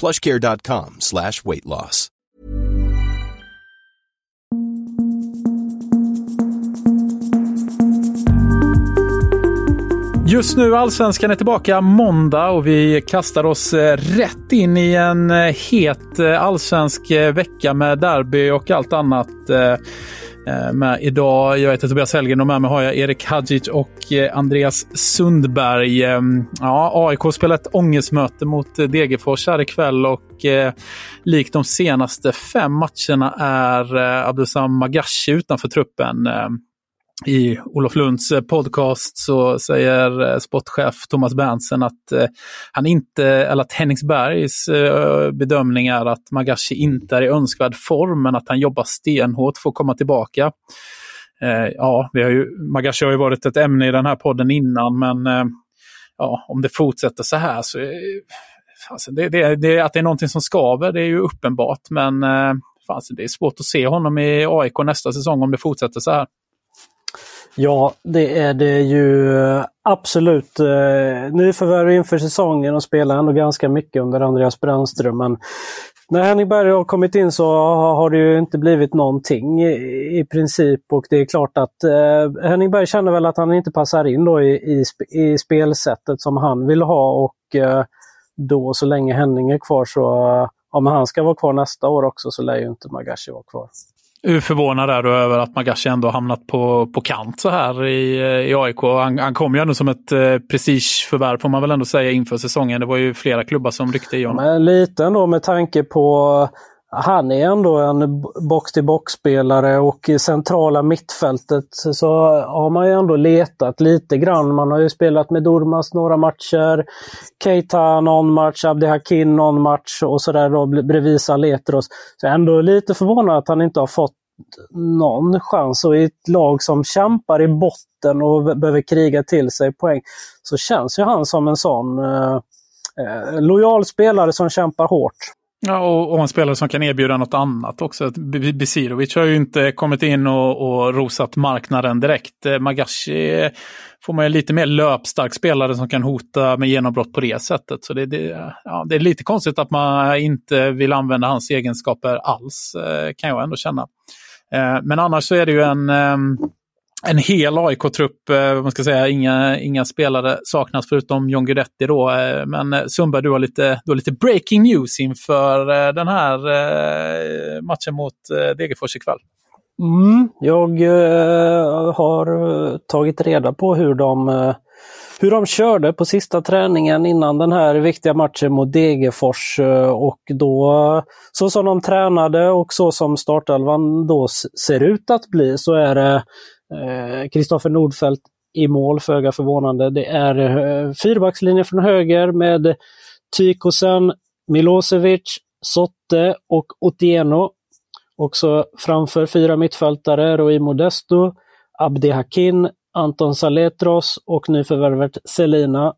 plushcare.com slash weight loss. Just nu Allsvenskan är tillbaka måndag och vi kastar oss eh, rätt in i en eh, het eh, allsvensk vecka med derby och allt annat Eh, med idag. Jag heter Tobias Hellgren och med mig har jag Erik Hadjic och eh, Andreas Sundberg. Ehm, ja, AIK spelar ett ångestmöte mot eh, Degerfors här ikväll och likt de senaste fem matcherna är Abdusam Magashi utanför truppen ehm, i Olof Lunds eh, podcast så säger eh, sportchef Thomas Berntsen att eh, han inte, eller att Henningsbergs bedömning är att Magashi inte är i önskvärd form, men att han jobbar stenhårt för att komma tillbaka. Ja, vi har ju, Magashi har ju varit ett ämne i den här podden innan, men ja, om det fortsätter så här så alltså det, det, det, att det är någonting som skaver, det är ju uppenbart, men fan, det är svårt att se honom i AIK nästa säsong om det fortsätter så här. Ja, det är det ju eh, absolut. Eh, Nyförvärv inför säsongen och spelar ändå ganska mycket under Andreas Brännström. Men när Henning Berg har kommit in så har det ju inte blivit någonting i, i princip. Och det är klart att eh, Henning Berg känner väl att han inte passar in då i, i, i spelsättet som han vill ha. Och eh, då så länge Henning är kvar så, om han ska vara kvar nästa år också så lär ju inte Magashi vara kvar. Hur förvånad är du över att Magashi ändå hamnat på, på kant så här i, i AIK? Han, han kom ju ändå som ett eh, prestigeförvärv får man väl ändå säga inför säsongen. Det var ju flera klubbar som ryckte i honom. Men lite ändå med tanke på han är ändå en box-till-box-spelare och i centrala mittfältet så har man ju ändå letat lite grann. Man har ju spelat med Durmas några matcher, Keita någon match, Abdihakin någon match och sådär då bredvid Saletros. Så jag är ändå lite förvånad att han inte har fått någon chans. Och i ett lag som kämpar i botten och behöver kriga till sig poäng så känns ju han som en sån eh, eh lojal spelare som kämpar hårt. Ja, och, och en spelare som kan erbjuda något annat också. Besirovic har ju inte kommit in och, och rosat marknaden direkt. Eh, Magashi eh, får man ju lite mer löpstark spelare som kan hota med genombrott på det sättet. Så det, det, ja, det är lite konstigt att man inte vill använda hans egenskaper alls, eh, kan jag ändå känna. Men annars så är det ju en ehm, en hel AIK-trupp, eh, man ska säga, inga, inga spelare saknas förutom John Guidetti då. Eh, men eh, Sundberg, du har lite, du har lite breaking news inför eh, den här eh, matchen mot Degerfors ikväll. Mm, jag har tagit reda på hur de, hur de körde på sista träningen innan den här viktiga matchen mot Degerfors. Och då, så som de tränade och så som startelvan då ser ut att bli, så är det Eh, Kristoffer eh, Nordfeldt i mål, föga förvånande. Det är eh, fyrbackslinje från höger med Tykosen, Milosevic, Sotte och Otieno. Också framför fyra mittfältare, Rui Modesto, Abdi Hakin, Anton Saletros och nyförvärvet Selina.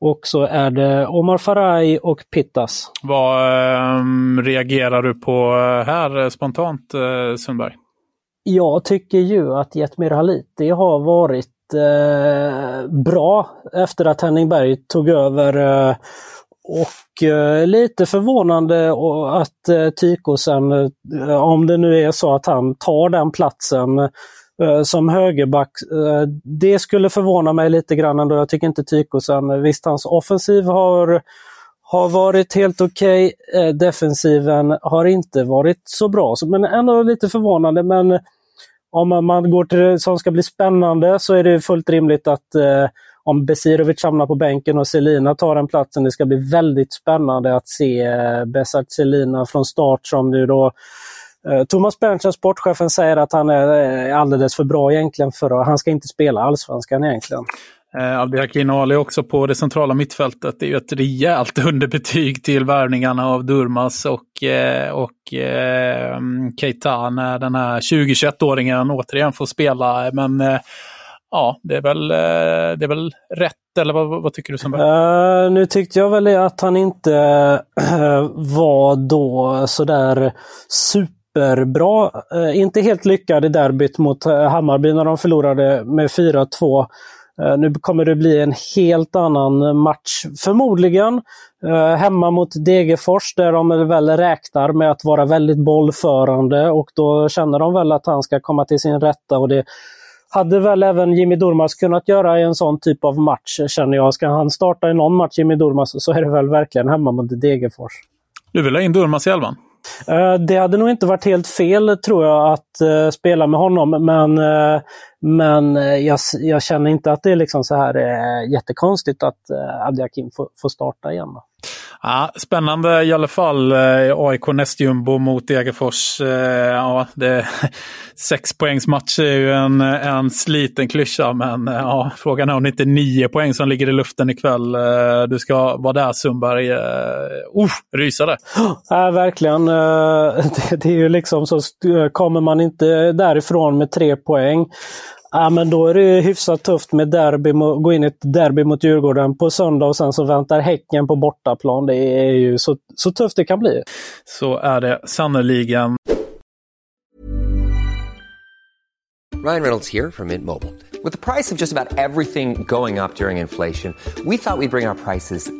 Och så är det Omar Faraj och Pittas. Vad äh, reagerar du på eh, här spontant, äh, Sundberg? Jag tycker ju att Jetmir Haliti har varit eh, bra efter att Henning Berg tog över. Eh, och eh, lite förvånande att eh, Tykosen, eh, om det nu är så att han tar den platsen eh, som högerback. Eh, det skulle förvåna mig lite grann ändå. Jag tycker inte Tykosen, eh, visst hans offensiv har har varit helt okej. Okay. Defensiven har inte varit så bra, men ändå lite förvånande. Men om man går till det som ska bli spännande så är det fullt rimligt att eh, om Besirovic hamnar på bänken och Selina tar den platsen, det ska bli väldigt spännande att se eh, Besart Selina från start som nu då eh, Thomas Berntsen, sportchefen, säger att han är eh, alldeles för bra egentligen för att han ska inte spela allsvenskan egentligen. Eh, Abdiakin Ali också på det centrala mittfältet. Det är ju ett rejält underbetyg till värvningarna av Durmas och, eh, och eh, mm, Keita när den här 20-21-åringen återigen får spela. Men eh, ja, det är väl, eh, det är väl rätt, eller vad, vad tycker du? Som uh, eh, nu tyckte jag väl att han inte var då sådär superbra. Eh, inte helt lyckad i derbyt mot eh, Hammarby när de förlorade med 4-2. Eh, nu kommer det bli en helt annan match, förmodligen. Eh, hemma mot Degerfors där de väl räknar med att vara väldigt bollförande och då känner de väl att han ska komma till sin rätta. och det hade väl även Jimmy Durmaz kunnat göra i en sån typ av match, känner jag. Ska han starta i någon match, Jimmy Durmaz, så är det väl verkligen hemma mot Degerfors. Du vill ha in Durmaz i elvan? Eh, det hade nog inte varit helt fel, tror jag, att eh, spela med honom. Men, eh, men jag, jag, känner inte att det är liksom så här jättekonstigt att Abdiakim får, får starta igen. Då. Ja, spännande i alla fall. Eh, AIK nästjumbo mot Degerfors. Eh, ja, det, sex poängs match är ju en, en sliten klyscha, men eh, ja, frågan är om det inte är nio poäng som ligger i luften ikväll. Du ska vara där Sundberg. Oh, uh, rysare! Ja, verkligen. Det, det är ju liksom så, kommer man inte därifrån med tre poäng Ja, men då är det hyfsat tufft med derby, gå in i ett derby mot Djurgården på söndag och sen så väntar Häcken på bortaplan. Det är ju så, så tufft det kan bli. Så är det sannerligen. Ryan Reynolds här från Mint Mobile. Med priset på nästan allt som går upp under inflationen, trodde vi att vi skulle bring våra priser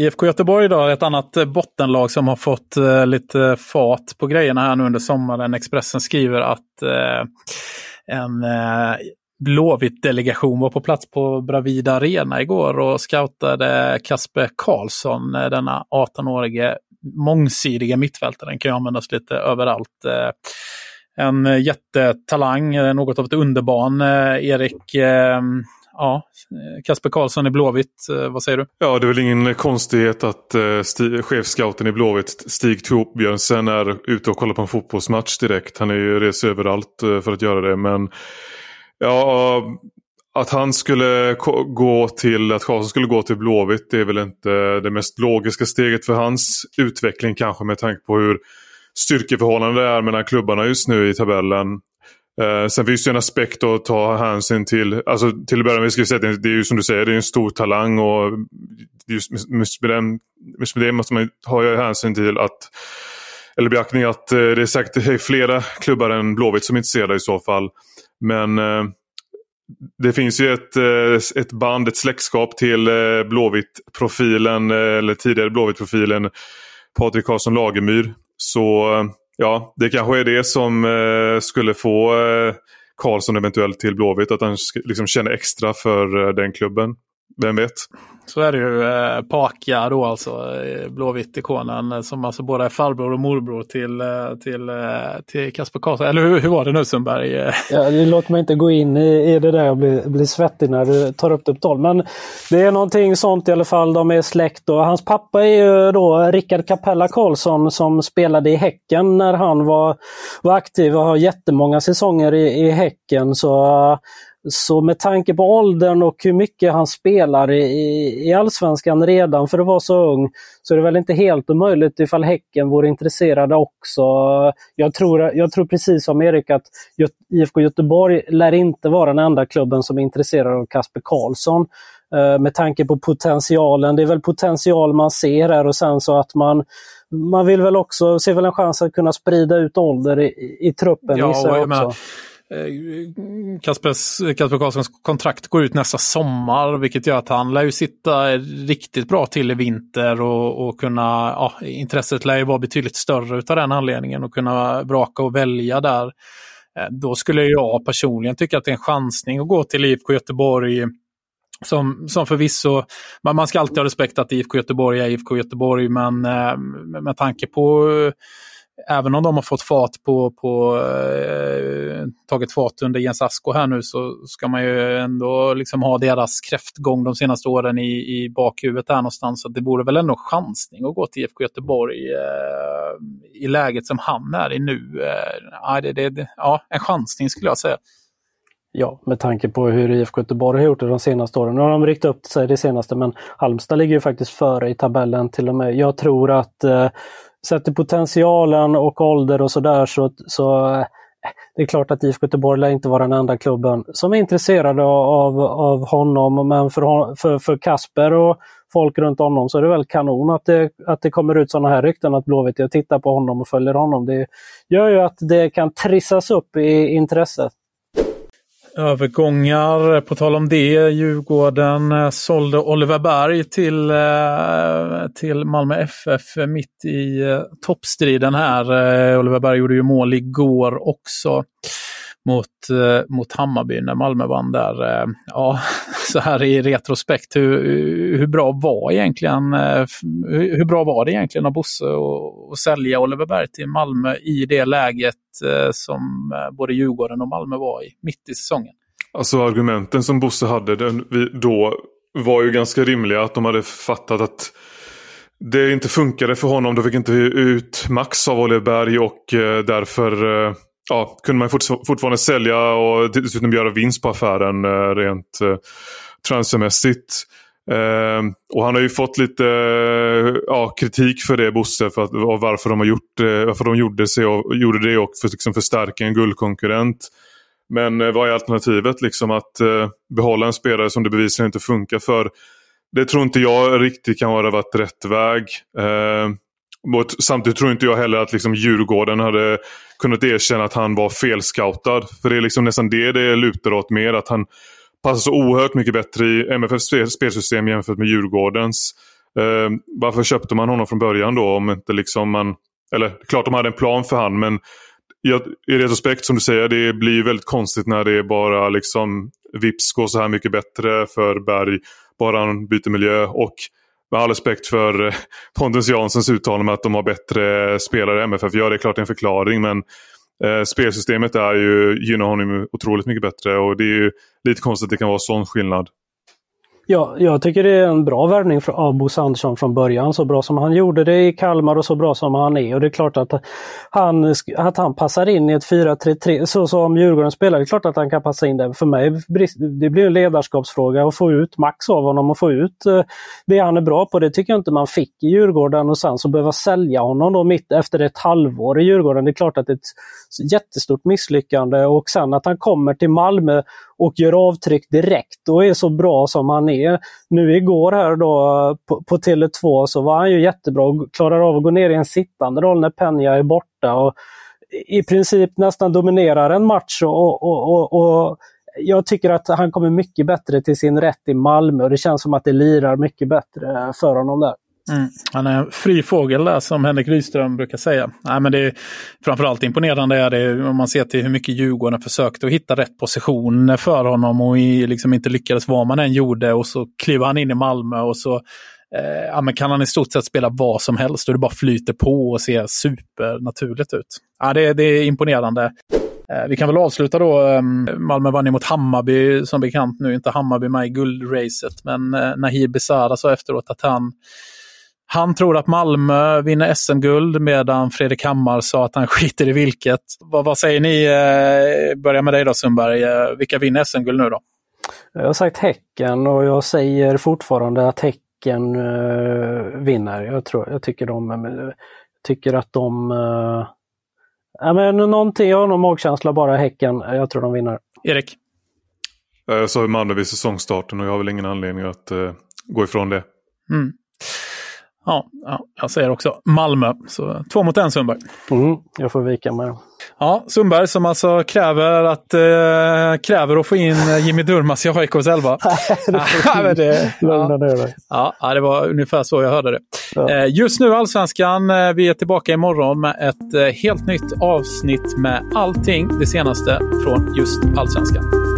IFK Göteborg då, ett annat eh, bottenlag som har fått eh, lite fart på grejerna här nu under sommaren. Expressen skriver att eh, en eh, Blåvitt-delegation var på plats på Bravida Arena igår och scoutade Kasper Karlsson, eh, denna 18-årige mångsidiga mittfältaren, kan ju användas lite överallt. Eh, en jättetalang, något av ett underbarn. Erik, ja, Kasper Karlsson i Blåvitt, eh, vad säger du? Ja, det är väl ingen konstighet att eh, chefscouten i Blåvitt, Stig Torbjörnsen, är ute och kollar på en fotbollsmatch direkt. Han är ju rest överallt eh, för att göra det. Men ja, att han skulle gå till, att Karlsson skulle gå till Blåvitt, det är väl inte det mest logiska steget för hans utveckling kanske med tanke på hur styrkeförhållande det är mellan klubbarna just nu i tabellen. Uh, sen finns det en aspekt att ta hänsyn till. Alltså, till att börja med, ska säga, det, det är ju som du säger, det är en stor talang och just med, med, den, med det måste man ha hänsyn till att eller beaktning att uh, det är säkert flera klubbar än Blåvitt som är intresserade i så fall. Men uh, det finns ju ett, ett band, ett släktskap till Blåvitt-profilen, eller tidigare Blåvitt-profilen Patrik Karlsson Lagemyr. Så ja, det kanske är det som eh, skulle få eh, Karlsson eventuellt till Blåvitt. Att han liksom känner extra för eh, den klubben vem vet? Så är det ju. Eh, Paka då alltså, Blåvitt-ikonen eh, som alltså både är farbror och morbror till, eh, till, eh, till Kasper Karlsson. Eller hur, hur var det nu Sundberg? Ja, låt mig inte gå in i, i det där och bli, bli svettig när du tar upp det på tal. Men det är någonting sånt i alla fall. De är släkt och hans pappa är ju då Rickard Capella Karlsson som spelade i Häcken när han var, var aktiv och har jättemånga säsonger i, i Häcken. Så så med tanke på åldern och hur mycket han spelar i, i Allsvenskan redan för att vara så ung, så är det väl inte helt omöjligt ifall Häcken vore intresserade också. Jag tror, jag tror precis som Erik att IFK Göteborg lär inte vara den enda klubben som är intresserad av Kasper Karlsson. Eh, med tanke på potentialen, det är väl potential man ser här och sen så att man man vill väl också, ser väl en chans att kunna sprida ut ålder i, i truppen. Ja, och jag menar, Kaspers, Eh, Kasper Karlssons kontrakt går ut nästa sommar vilket gör att han lär ju sitta riktigt bra till i vinter och, och kunna, ja, intresset lär ju vara betydligt större utav den anledningen och kunna vraka och välja där. Eh, då skulle jag personligen tycka att det är en chansning att gå till IFK Göteborg som, som förvisso, man, man ska alltid ha respekt att IFK Göteborg är IFK Göteborg men eh, med tanke på även om de har fått fart på, på eh, tagit fart under Jens Asko här nu så ska man ju ändå liksom ha deras kräftgång de senaste åren i, i bakhuvudet där någonstans. Så det vore väl ändå chansning att gå till IFK Göteborg eh, i läget som han är i nu. Eh, det, det, ja, en chansning skulle jag säga. Ja, med tanke på hur IFK Göteborg har gjort det de senaste åren. Nu har de ryckt upp sig det senaste men Halmstad ligger ju faktiskt före i tabellen till och med. Jag tror att eh, Sett till potentialen och ålder och sådär så, så eh, det är klart att IFK Göteborg lär inte vara den enda klubben som är intresserade av, av honom. Men för, för, för Kasper och folk runt honom så är det väl kanon att det, att det kommer ut sådana här rykten att Blåvitt tittar på honom och följer honom. Det gör ju att det kan trissas upp i intresset. Övergångar, på tal om det, Djurgården eh, sålde Oliver Berg till, eh, till Malmö FF mitt i eh, toppstriden här. Oliver Berg gjorde ju mål igår också mot, eh, mot Hammarby när Malmö vann där. Eh, ja, så här i retrospekt, hur, hur bra var egentligen, eh, hur bra var det egentligen av Bosse att sälja Oliver Berg till Malmö i det läget som både Djurgården och Malmö var i mitt i säsongen? Alltså argumenten som Bosse hade då var ju ganska rimliga. Att de hade fattat att det inte funkade för honom. De fick inte ut max av Oliver Berg och eh, därför eh, ja, kunde man fortfarande sälja och dessutom göra vinst på affären eh, rent eh, transfermässigt. Uh, och han har ju fått lite uh, ja, kritik för det, Bosse, för att, och varför de har gjort uh, varför de gjorde, sig och, gjorde det och för att liksom förstärka en guldkonkurrent. Men vad är alternativet? Liksom att behålla en spelare som det bevisligen inte funkar för. Det tror inte jag riktigt kan vara varit rätt väg. Ehm, samtidigt tror inte jag heller att liksom, Djurgården hade kunnat erkänna att han var felscoutad. För det är liksom nästan det det lutar åt mer. Att han passar så oerhört mycket bättre i MFFs spelsystem jämfört med Djurgårdens. Eh, varför köpte man honom från början då? Om inte liksom man, eller klart de hade en plan för han men jag, i retrospekt som du säger, det blir väldigt konstigt när det är bara liksom vips går så här mycket bättre för Berg. Bara han byter miljö och med all respekt för eh, Pontus Janssons uttalande att de har bättre spelare i MFF. Ja, det är klart det är en förklaring men Eh, spelsystemet är ju, gynnar honom otroligt mycket bättre och det är ju lite konstigt att det kan vara sån skillnad. Ja, jag tycker det är en bra värvning av Bosse Andersson från början. Så bra som han gjorde det i Kalmar och så bra som han är. Och det är klart att han, att han passar in i ett 4-3-3, så som Djurgården spelar. Det är klart att han kan passa in där. För mig det blir en ledarskapsfråga att få ut max av honom och få ut eh, det han är bra på. Det tycker jag inte man fick i Djurgården och sen så behöva sälja honom då mitt efter ett halvår i Djurgården. Det är klart att det är ett jättestort misslyckande och sen att han kommer till Malmö och gör avtryck direkt och är så bra som han är. Nu igår här då på, på Tele2 så var han ju jättebra och klarar av att gå ner i en sittande roll när Penja är borta. Och I princip nästan dominerar en match och, och, och, och jag tycker att han kommer mycket bättre till sin rätt i Malmö och det känns som att det lirar mycket bättre för honom där. Mm. Han är en fri fågel där som Henrik Rydström brukar säga. Nej, men det är framförallt imponerande är det om man ser till hur mycket Djurgården försökte att hitta rätt position för honom och liksom inte lyckades vad man än gjorde och så kliver han in i Malmö och så eh, ja, men kan han i stort sett spela vad som helst och det bara flyter på och ser supernaturligt ut. Ja, det, det är imponerande. Eh, vi kan väl avsluta då. Ehm, Malmö vann ju mot Hammarby som bekant. Nu är inte Hammarby med i guldracet, men eh, Nahir Besara sa efteråt att han han tror att Malmö vinner SM-guld medan Fredrik Hammar sa att han skiter i vilket. Vad, vad säger ni? Eh, börja med dig då Sundberg. Eh, vilka vinner SM-guld nu då? Jag har sagt Häcken och jag säger fortfarande att Häcken uh, vinner. Jag, tror, jag tycker de tycker att de... Uh, ja, men någonting, jag har nog magkänsla bara Häcken. Jag tror de vinner. Erik? Jag sa ju Malmö vid säsongstarten och jag har väl ingen anledning att uh, gå ifrån det. Mm. Ja, ja, jag säger också Malmö. Så två mot en Sundberg. Mm, jag får vika mig. Ja, Sundberg som alltså kräver att, eh, kräver att få in Jimmy Durmaz i AIKs elva. Det Lugna ner dig. Ja, det var ungefär så jag hörde det. Ja. Eh, just nu Allsvenskan. Eh, vi är tillbaka imorgon med ett eh, helt nytt avsnitt med allting det senaste från just Allsvenskan.